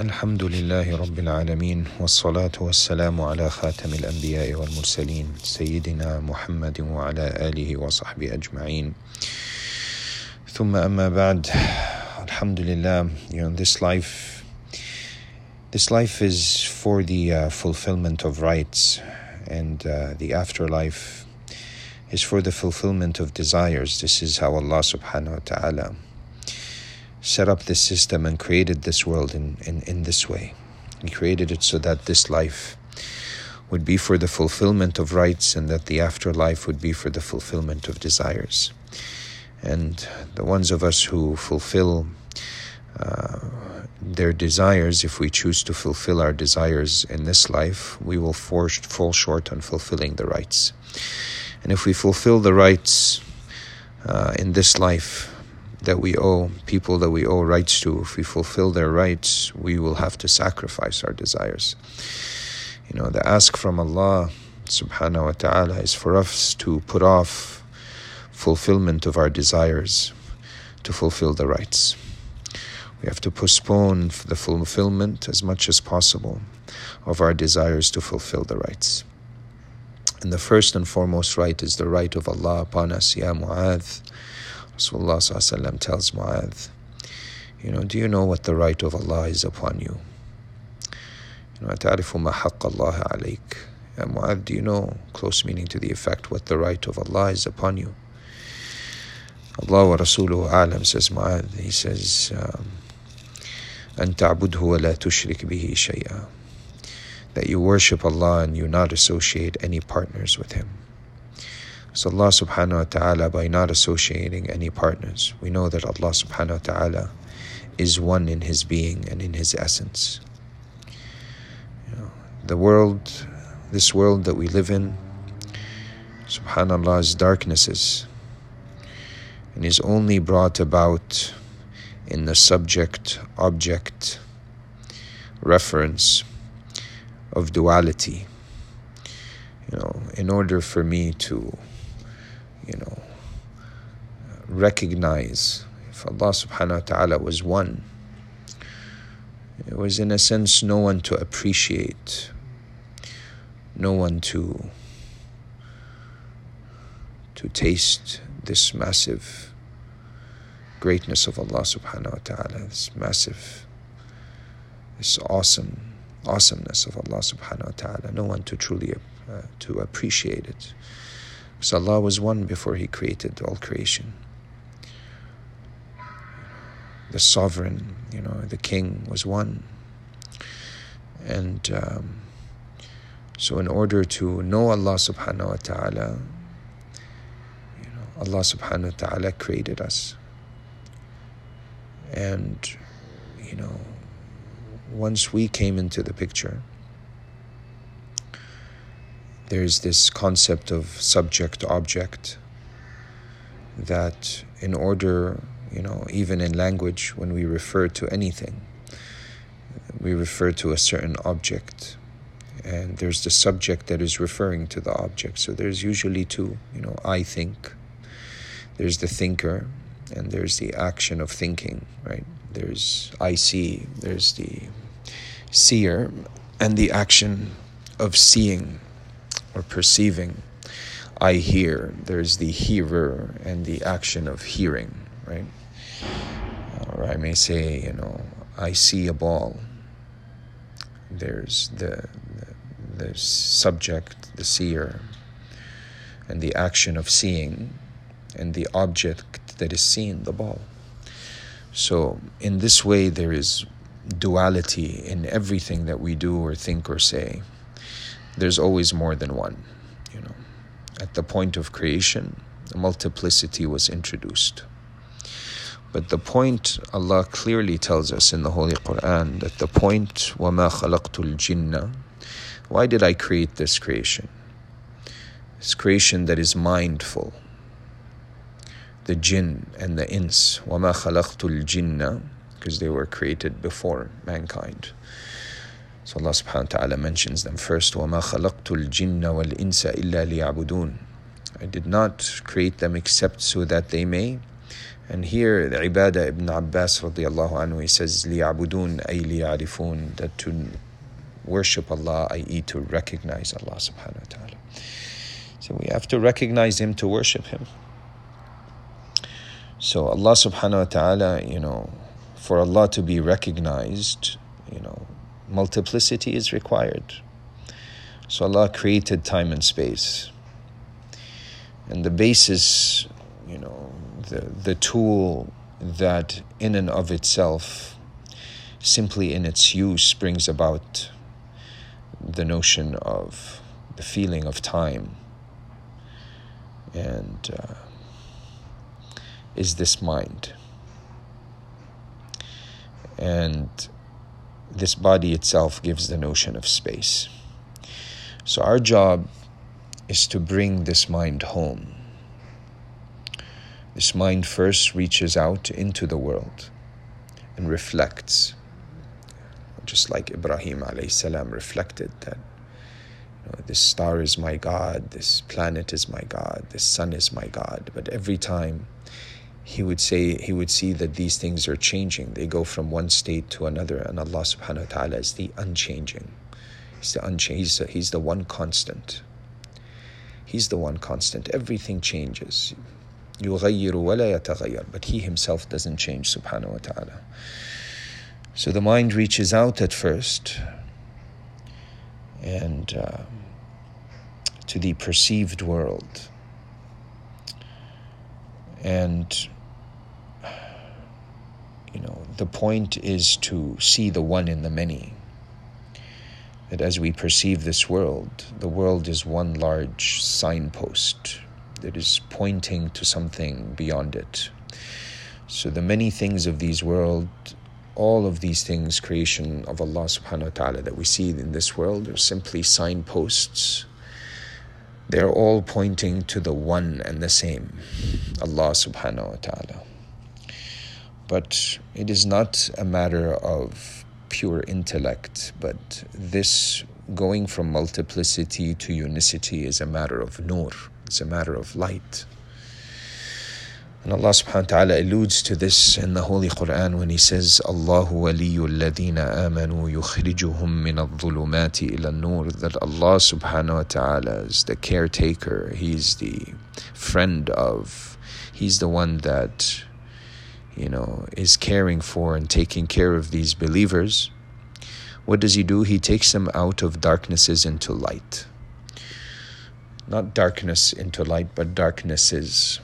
الحمد لله رب العالمين والصلاة والسلام على خاتم الأنبياء والمرسلين سيدنا محمد وعلى آله وصحبه أجمعين ثم أما بعد الحمد لله you know this life this life is for the uh, fulfillment of rights and uh, the afterlife is for the fulfillment of desires this is how Allah subhanahu wa ta'ala set up this system and created this world in, in, in this way. He created it so that this life would be for the fulfillment of rights and that the afterlife would be for the fulfillment of desires. And the ones of us who fulfill uh, their desires, if we choose to fulfill our desires in this life, we will fall short on fulfilling the rights. And if we fulfill the rights uh, in this life, that we owe, people that we owe rights to, if we fulfill their rights, we will have to sacrifice our desires. You know, the ask from Allah subhanahu wa ta'ala is for us to put off fulfillment of our desires to fulfill the rights. We have to postpone the fulfillment as much as possible of our desires to fulfill the rights. And the first and foremost right is the right of Allah upon us, Ya Mu'adh. Rasulullah tells Mu'adh, you know, do you know what the right of Allah is upon you? You know, تعرف ما حق الله عليك. Ya Mu'adh, do you know, close meaning to the effect, what the right of Allah is upon you? Allah wa Rasuluhu A'lam says Mu'adh, he says, um, أن تعبده ولا تشرك به شيئا that you worship Allah and you not associate any partners with Him. So Allah subhanahu wa ta'ala, by not associating any partners, we know that Allah subhanahu wa ta'ala is one in His being and in His essence. You know, the world, this world that we live in, subhanAllah, is darknesses and is only brought about in the subject object reference of duality. You know, in order for me to, you know, recognize if Allah subhanahu wa ta'ala was one, it was in a sense no one to appreciate, no one to to taste this massive greatness of Allah subhanahu wa ta'ala, this massive, this awesome awesomeness of Allah subhanahu wa ta'ala, no one to truly uh, to appreciate it. Because Allah was one before He created all creation. The sovereign, you know, the king was one. And um, so in order to know Allah subhanahu wa ta'ala, you know, Allah subhanahu wa ta'ala created us. And, you know, once we came into the picture, there's this concept of subject object that, in order, you know, even in language, when we refer to anything, we refer to a certain object. And there's the subject that is referring to the object. So there's usually two, you know, I think. There's the thinker, and there's the action of thinking, right? There's I see, there's the seer, and the action of seeing or perceiving. I hear, there's the hearer and the action of hearing, right? Or I may say, you know, I see a ball. There's the, the, the subject, the seer, and the action of seeing, and the object that is seen, the ball. So, in this way, there is duality in everything that we do or think or say There's always more than one. You know, at the point of creation, multiplicity was introduced. But the point Allah clearly tells us in the Holy Quran that the point وَمَا خَلَقْتُ الْجِنَّ Why did I create this creation? This creation that is mindful. The jinn and the ins. وَمَا خَلَقْتُ الْجِنَّ Because they were created before mankind. So Allah subhanahu wa ta'ala mentions them first, وَمَا خَلَقْتُ الْجِنَّ وَالْإِنسَ إِلَّا لِيَعْبُدُونَ I did not create them except so that they may. And here, the Abdullah ibn Abbas radiallahu anhu, he says, لِيَعْبُدُونَ أَيْ لِيَعْرِفُونَ That to worship Allah, i.e. to recognize Allah subhanahu wa ta'ala. So we have to recognize Him to worship Him. So Allah subhanahu wa ta'ala, you know, for Allah to be recognized, you know, multiplicity is required. So Allah created time and space. And the basis, you know, the, the tool that in and of itself, simply in its use, brings about the notion of the feeling of time and uh, is this mind. And this body itself gives the notion of space. So, our job is to bring this mind home. This mind first reaches out into the world and reflects, just like Ibrahim alayhi reflected that you know, this star is my God, this planet is my God, this sun is my God. But every time he would say he would see that these things are changing. They go from one state to another, and Allah subhanahu wa ta'ala is the unchanging. He's the unchanging. He's the, he's the one constant. He's the one constant. Everything changes. يغير ولا يتغير but he himself doesn't change subhanahu wa ta'ala so the mind reaches out at first and uh, to the perceived world and you know the point is to see the one in the many. That as we perceive this world the world is one large signpost that is pointing to something beyond it. So the many things of these world all of these things creation of Allah subhanahu wa ta'ala that we see in this world are simply signposts they're all pointing to the one and the same, Allah subhanahu wa ta'ala. But it is not a matter of pure intellect, but this going from multiplicity to unicity is a matter of nur, it's a matter of light. And Allah subhanahu wa ta'ala alludes to this in the Holy Quran when He says, Allahu waliyu alladhina amanu yukhrijuhum min al-dhulumati ila nur that Allah subhanahu wa ta'ala is the caretaker, He's the friend of, He's the one that, you know, is caring for and taking care of these believers. What does He do? He takes them out of darknesses into light. Not darkness into light, but darknesses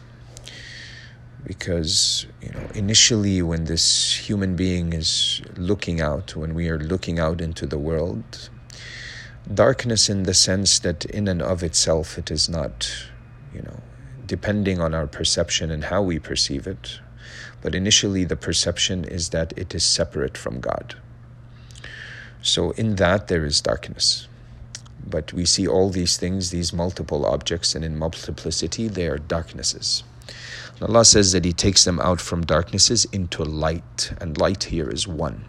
because you know initially when this human being is looking out when we are looking out into the world darkness in the sense that in and of itself it is not you know depending on our perception and how we perceive it but initially the perception is that it is separate from god. So in that there is darkness. But we see all these things these multiple objects and in multiplicity they are darknesses Allah says that He takes them out from darknesses into light, and light here is one.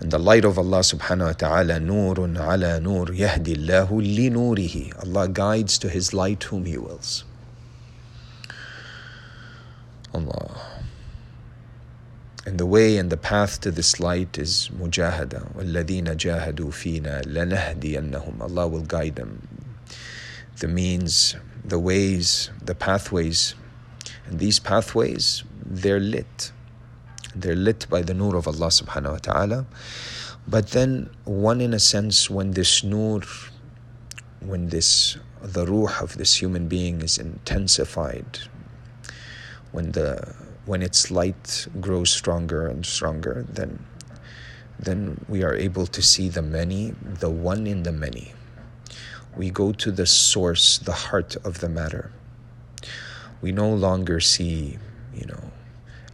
And the light of Allah subhanahu wa ta'ala, nurun ala nur, yahdi Allahu li nurihi. Allah guides to His light whom He wills. Allah. And the way and the path to this light is mujahada. وَالَّذِينَ جَاهَدُوا فِينَا لَنَهْدِيَنَّهُمْ Allah will guide them. The means the ways, the pathways. And these pathways, they're lit. They're lit by the nur of Allah subhanahu wa ta'ala. But then, one in a sense, when this nur, when this, the ruh of this human being is intensified, when the when its light grows stronger and stronger, then then we are able to see the many, the one in the many we go to the source, the heart of the matter. We no longer see, you know,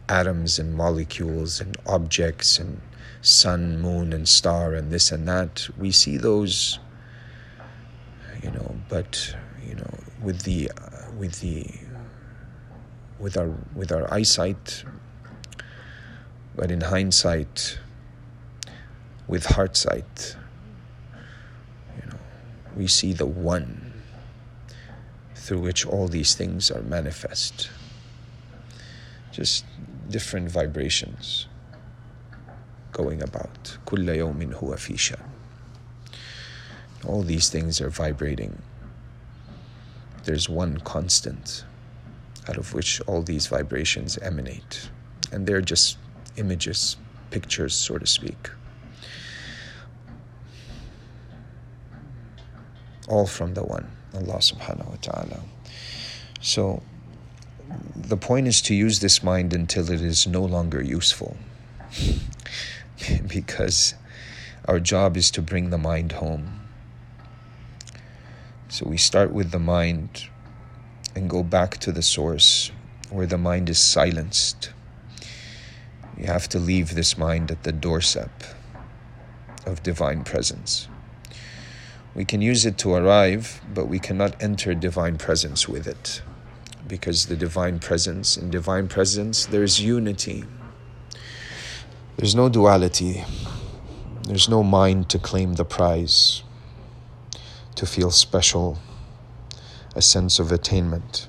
atoms and molecules and objects and sun, moon, and star and this and that. We see those, you know, but you know, with the uh, with the with our with our eyesight, but in hindsight, with heart sight we see the one through which all these things are manifest. just different vibrations going about. كل يوم هو في شأن. All these things are vibrating. There's one constant out of which all these vibrations emanate. And they're just images, pictures, so to speak. All from the one, Allah subhanahu wa ta'ala. So the point is to use this mind until it is no longer useful. because our job is to bring the mind home. So we start with the mind and go back to the source where the mind is silenced. You have to leave this mind at the doorstep of divine presence. We can use it to arrive, but we cannot enter divine presence with it. Because the divine presence, in divine presence, there's unity. There's no duality. There's no mind to claim the prize, to feel special, a sense of attainment.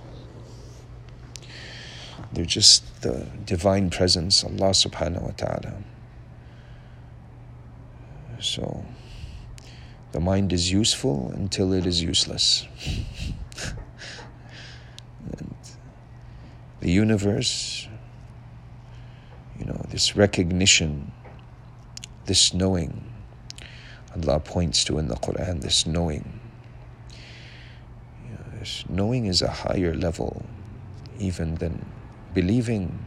They're just the divine presence, Allah subhanahu wa ta'ala. So the mind is useful until it is useless. and the universe, you know, this recognition, this knowing, Allah points to in the Quran, this knowing. You know, this knowing is a higher level even than believing.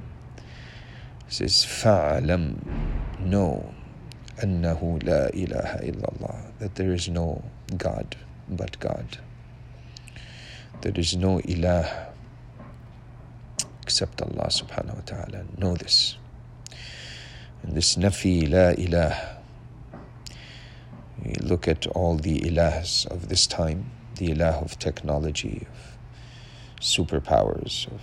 It says, فَعَلَمْ Know أَنَّهُ لَا إِلَهَ إِلَّا اللَّهِ That there is no God but God. There is no ilah except Allah subhanahu wa ta'ala. Know this. And this nafi la ilah. We look at all the ilahs of this time, the ilah of technology, of superpowers, of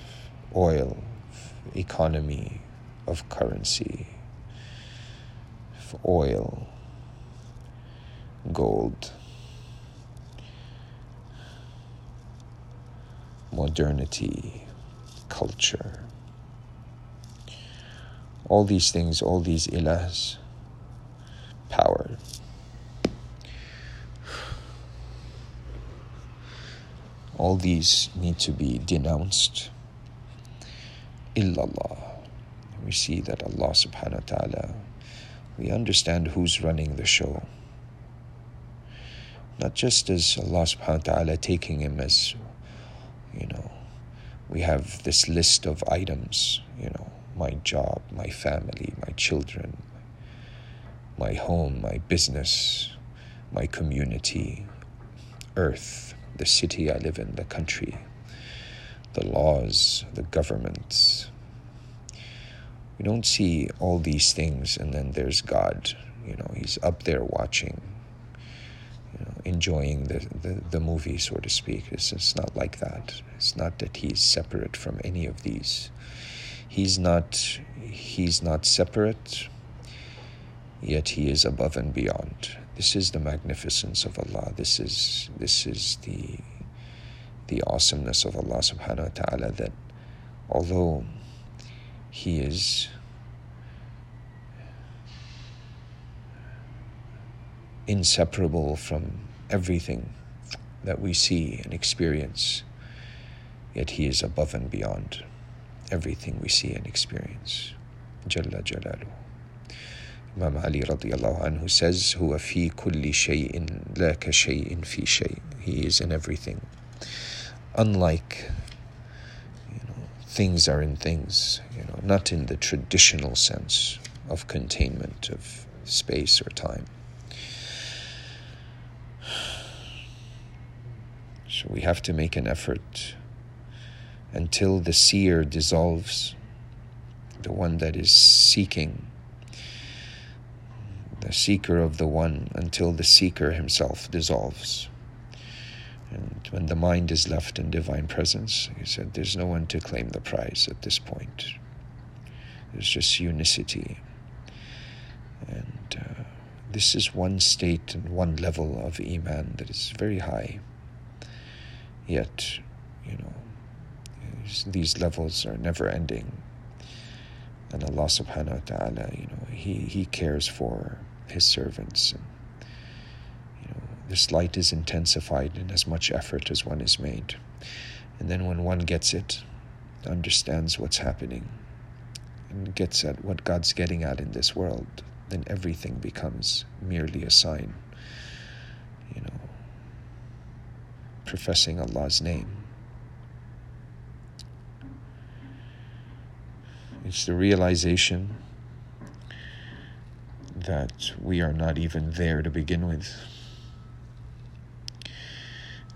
oil, of economy, of currency, oil, gold, modernity, culture. All these things, all these ilahs, power. All these need to be denounced. Illallah. We see that Allah subhanahu wa ta'ala, we understand who's running the show. Not just as Allah subhanahu wa ta'ala taking him as, you know, we have this list of items, you know, my job, my family, my children, my home, my business, my community, earth, the city I live in, the country, the laws, the governments. We don't see all these things and then there's God. You know, He's up there watching, you know, enjoying the, the, the movie, so to speak. It's, it's not like that. It's not that He's separate from any of these. He's not He's not separate, yet He is above and beyond. This is the magnificence of Allah. This is this is the the awesomeness of Allah subhanahu wa ta'ala that although he is inseparable from everything that we see and experience, yet he is above and beyond everything we see and experience. Jalla Jalalu, Imam Ali radiallahu anhu says, Huwa fi kulli shay'in la ka shay'in fi shay. He is in everything. Unlike things are in things, you know, not in the traditional sense of containment of space or time. So we have to make an effort until the seer dissolves, the one that is seeking, the seeker of the one, until the seeker himself dissolves. And when the mind is left in divine presence, he said, there's no one to claim the prize at this point. There's just unicity. And uh, this is one state and one level of Iman that is very high. Yet, you know, these levels are never ending. And Allah subhanahu wa ta'ala, you know, He, he cares for His servants. And, this light is intensified in as much effort as one is made. And then when one gets it, understands what's happening, and gets at what God's getting at in this world, then everything becomes merely a sign. You know, professing Allah's name. It's the realization that we are not even there to begin with.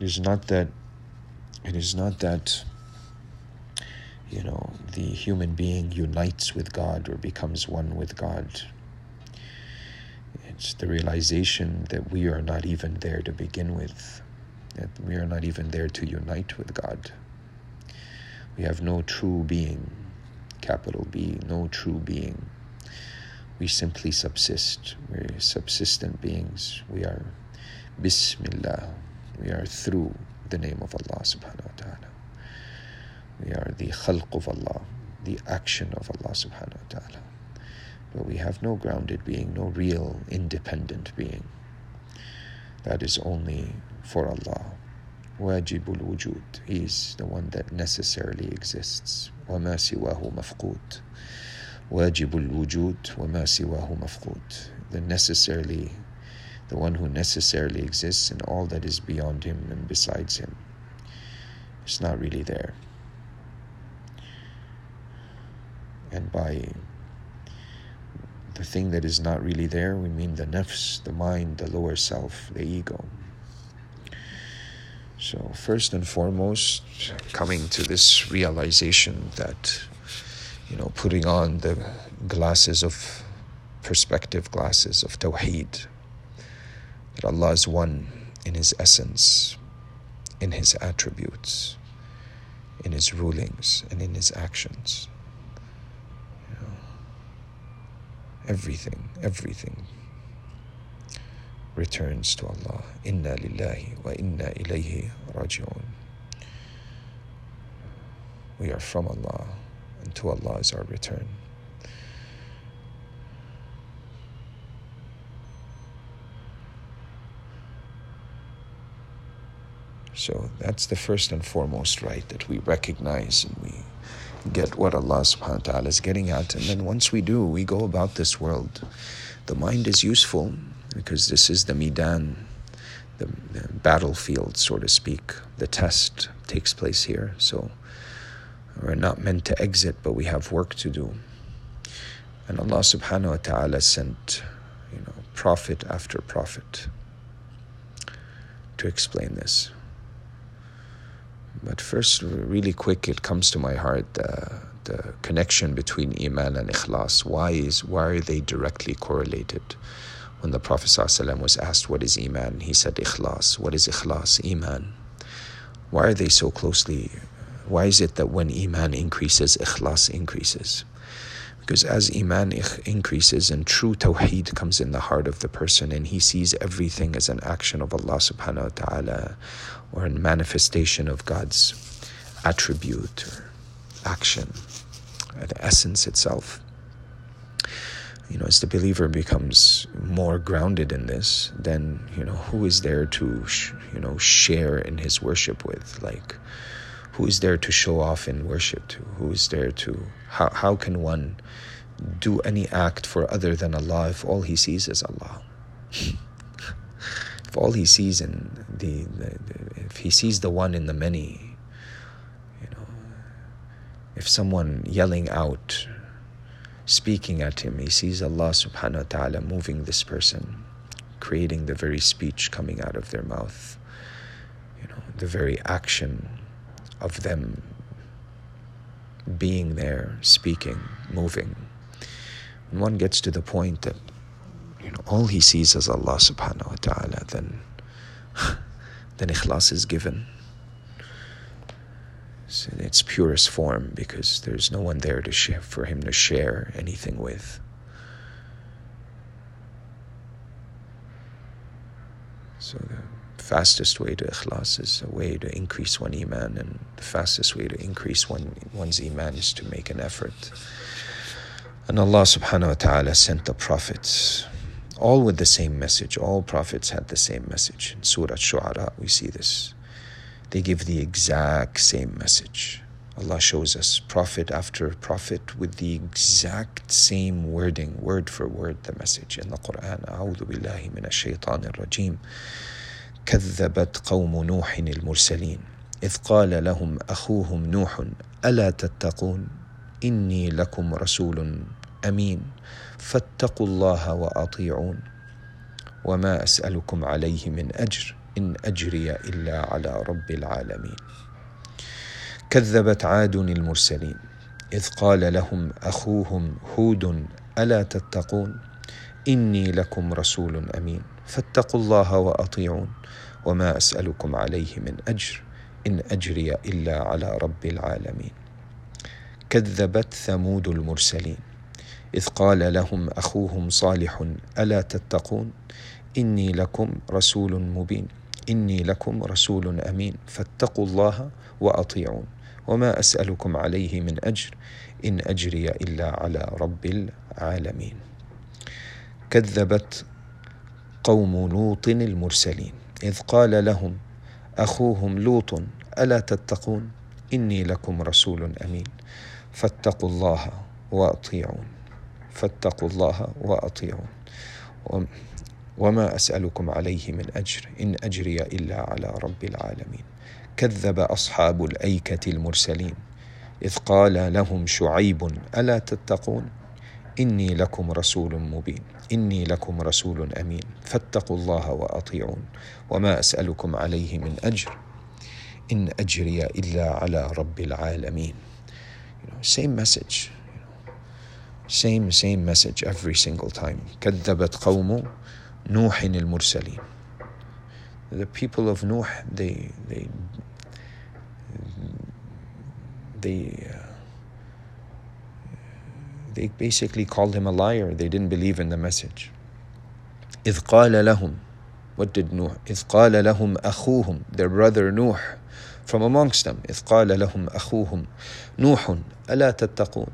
It is not that it is not that you know the human being unites with God or becomes one with God. It's the realization that we are not even there to begin with, that we are not even there to unite with God. We have no true being, capital B, no true being. We simply subsist. We're subsistent beings. We are Bismillah. We are through the name of Allah subhanahu wa ta'ala. We are the khalq of Allah, the action of Allah subhanahu wa ta'ala. But we have no grounded being, no real independent being. That is only for Allah. Wajibul wujud. He is the one that necessarily exists. وما سواه مفقود. Wajibul wujud وما سواه مفقود. The necessarily, the one who necessarily exists in all that is beyond him and besides him. It's not really there. And by the thing that is not really there, we mean the nafs, the mind, the lower self, the ego. So, first and foremost, coming to this realization that, you know, putting on the glasses of perspective glasses of Tawheed, that Allah is one in His essence, in His attributes, in His rulings, and in His actions. everything, everything returns to Allah. Inna lillahi wa inna ilayhi raji'un. We are from Allah, and to Allah is our return. So that's the first and foremost right that we recognize and we get what Allah subhanahu wa ta'ala is getting at. And then once we do, we go about this world. The mind is useful because this is the midan, the, the battlefield, so to speak. The test takes place here. So we're not meant to exit, but we have work to do. And Allah subhanahu wa ta'ala sent, you know, prophet after prophet to explain this. But first, really quick, it comes to my heart uh, the connection between Iman and Ikhlas. Why, is, why are they directly correlated? When the Prophet ﷺ was asked, What is Iman? he said, Ikhlas. What is Ikhlas? Iman. Why are they so closely? Why is it that when Iman increases, Ikhlas increases? Because as Iman increases and true Tawheed comes in the heart of the person and he sees everything as an action of Allah subhanahu wa ta'ala or a manifestation of God's attribute or action, or the essence itself. You know, as the believer becomes more grounded in this, then you know who is there to sh- you know share in his worship with, like who is there to show off in worship to? Who is there to how how can one do any act for other than Allah if all he sees is Allah? if all he sees in the, the, the, if he sees the one in the many you know if someone yelling out speaking at him he sees Allah subhanahu wa ta'ala moving this person creating the very speech coming out of their mouth you know the very action of them being there speaking moving when one gets to the point that you know, all he sees is Allah subhanahu wa ta'ala, then, then ikhlas is given. So in its purest form because there's no one there to share, for him to share anything with. So the fastest way to ikhlas is a way to increase one iman, and the fastest way to increase one, one's iman is to make an effort. And Allah subhanahu wa ta'ala sent the prophets, all with the same message. All prophets had the same message. In Surah Shu'ara, we see this. They give the exact same message. Allah shows us prophet after prophet with the exact same wording, word for word, the message in the Quran. A'udhu billahi minash shaitanir rajim. كذبت قوم نوح المرسلين إذ قال لهم أخوهم نوح ألا تتقون؟ إني لكم رسول أمين فاتقوا الله وأطيعون. وما أسألكم عليه من أجر إن أجري إلا على رب العالمين. كذبت عاد المرسلين إذ قال لهم أخوهم هود ألا تتقون؟ إني لكم رسول أمين. فاتقوا الله وأطيعون. وما أسألكم عليه من أجر. إن أجري إلا على رب العالمين. كذبت ثمود المرسلين. إذ قال لهم أخوهم صالح ألا تتقون؟ إني لكم رسول مبين. إني لكم رسول أمين. فاتقوا الله وأطيعون. وما أسألكم عليه من أجر. إن أجري إلا على رب العالمين. كذبت قوم لوط المرسلين إذ قال لهم أخوهم لوط ألا تتقون؟ إني لكم رسول أمين فاتقوا الله وأطيعون فاتقوا الله وأطيعون. وما أسألكم عليه من أجر إن أجري إلا على رب العالمين. كذب أصحاب الأيكة المرسلين إذ قال لهم شعيب ألا تتقون؟ إني لكم رسول مبين. إني لكم رسول أمين. فاتقوا الله وأطيعون. وما أسألكم عليه من أجر. إن أجري إلا على رب العالمين. You know, same message. Same same message every single time. كذبت قوم نوح المرسلين. The people of Nuh they they they uh, they basically called him a liar. They didn't believe in the message. إذ قال لهم What did Nuh? إذ قال لهم أخوهم Their brother Nuh from amongst them إذ قال لهم أخوهم نوح ألا تتقون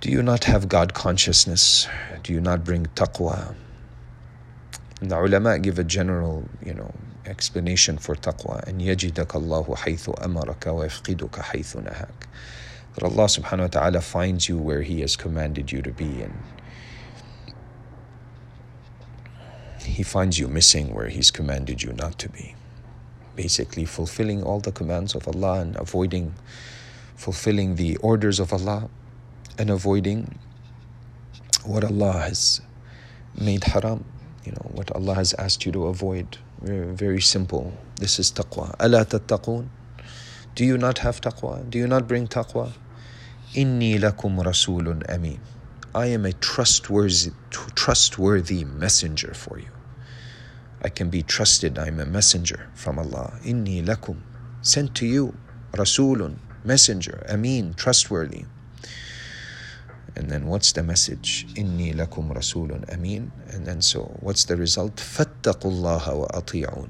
Do you not have God consciousness? Do you not bring taqwa? And the ulama give a general, you know, explanation for taqwa. And يجدك الله حيث أمرك ويفقدك حيث نهاك that Allah subhanahu wa ta'ala finds you where He has commanded you to be and He finds you missing where He's commanded you not to be. Basically, fulfilling all the commands of Allah and avoiding, fulfilling the orders of Allah and avoiding what Allah has made haram, you know, what Allah has asked you to avoid. Very, very simple. This is taqwa. Allah. Do you not have taqwa? Do you not bring taqwa? Inni lakum rasulun amin. I am a trustworthy, trustworthy messenger for you. I can be trusted. I'm a messenger from Allah. Inni lakum, sent to you, rasulun, messenger, amin, trustworthy. And then what's the message? Inni lakum rasulun amin. And then so what's the result? Fattaqullaha wa ati'un.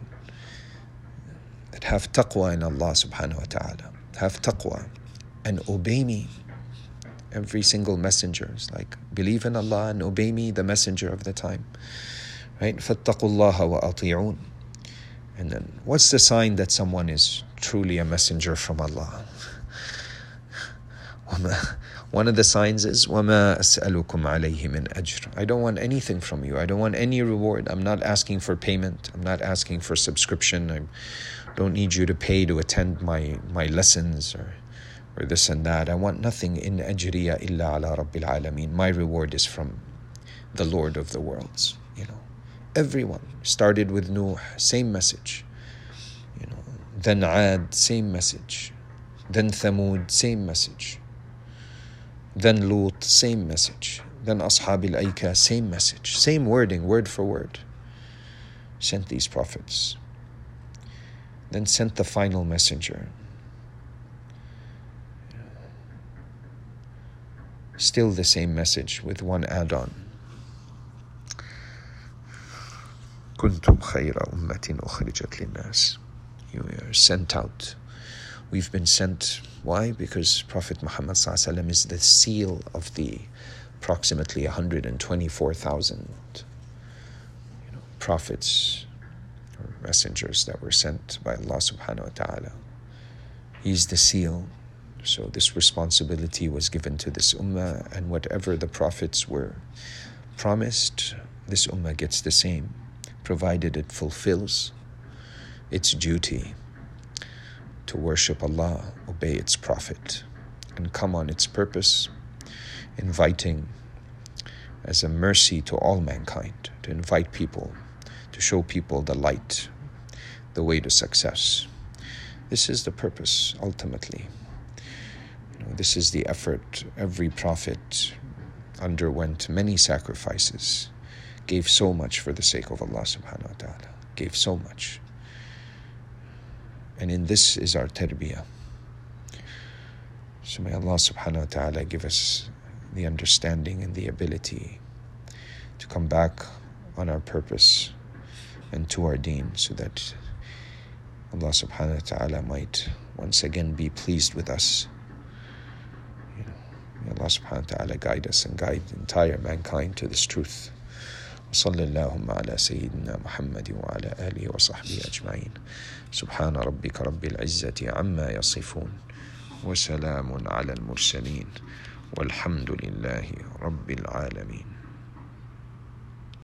Have taqwa in Allah subhanahu wa ta'ala. Have taqwa and obey me every single messenger. It's like, believe in Allah and obey me, the messenger of the time. Right? فَاتَّقُوا اللَّهَ وَأَطِيعُونَ And then, what's the sign that someone is truly a messenger from Allah? One of the signs is وَمَا أَسْأَلُكُمْ عَلَيْهِ مِنْ أَجْرٍ I don't want anything from you. I don't want any reward. I'm not asking for payment. I'm not asking for subscription. I don't need you to pay to attend my, my lessons or or this and that. I want nothing in ajriya illa ala rabbil alameen. My reward is from the Lord of the worlds. You know, everyone started with Nuh, same message. You know, then Ad, same message. Then Thamud, same message. Then Lut, same message. Then Ashab al same message, same wording, word for word. Sent these prophets. Then sent the final messenger. Still the same message with one add on. كنتم خير أمة أخرجت للناس. You are sent out We've been sent. Why? Because Prophet Muhammad is the seal of the approximately 124,000 you know, prophets or messengers that were sent by Allah subhanahu wa ta'ala. He's the seal. so this responsibility was given to this ummah, and whatever the prophets were promised, this ummah gets the same, provided it fulfills its duty to worship Allah, obey its Prophet, and come on its purpose, inviting as a mercy to all mankind, to invite people, to show people the light, the way to success. This is the purpose ultimately. This is the effort. Every prophet underwent many sacrifices, gave so much for the sake of Allah subhanahu wa ta'ala, gave so much. And in this is our tarbiyah. So may Allah subhanahu wa ta'ala give us the understanding and the ability to come back on our purpose and to our deen so that Allah subhanahu wa ta'ala might once again be pleased with us. May Allah subhanahu wa ta'ala guide us and guide entire mankind to this truth. وصلى اللهم على سيدنا محمد وعلى آله وصحبه أجمعين سبحان ربك رب العزة عما يصفون وسلام على المرسلين والحمد لله رب العالمين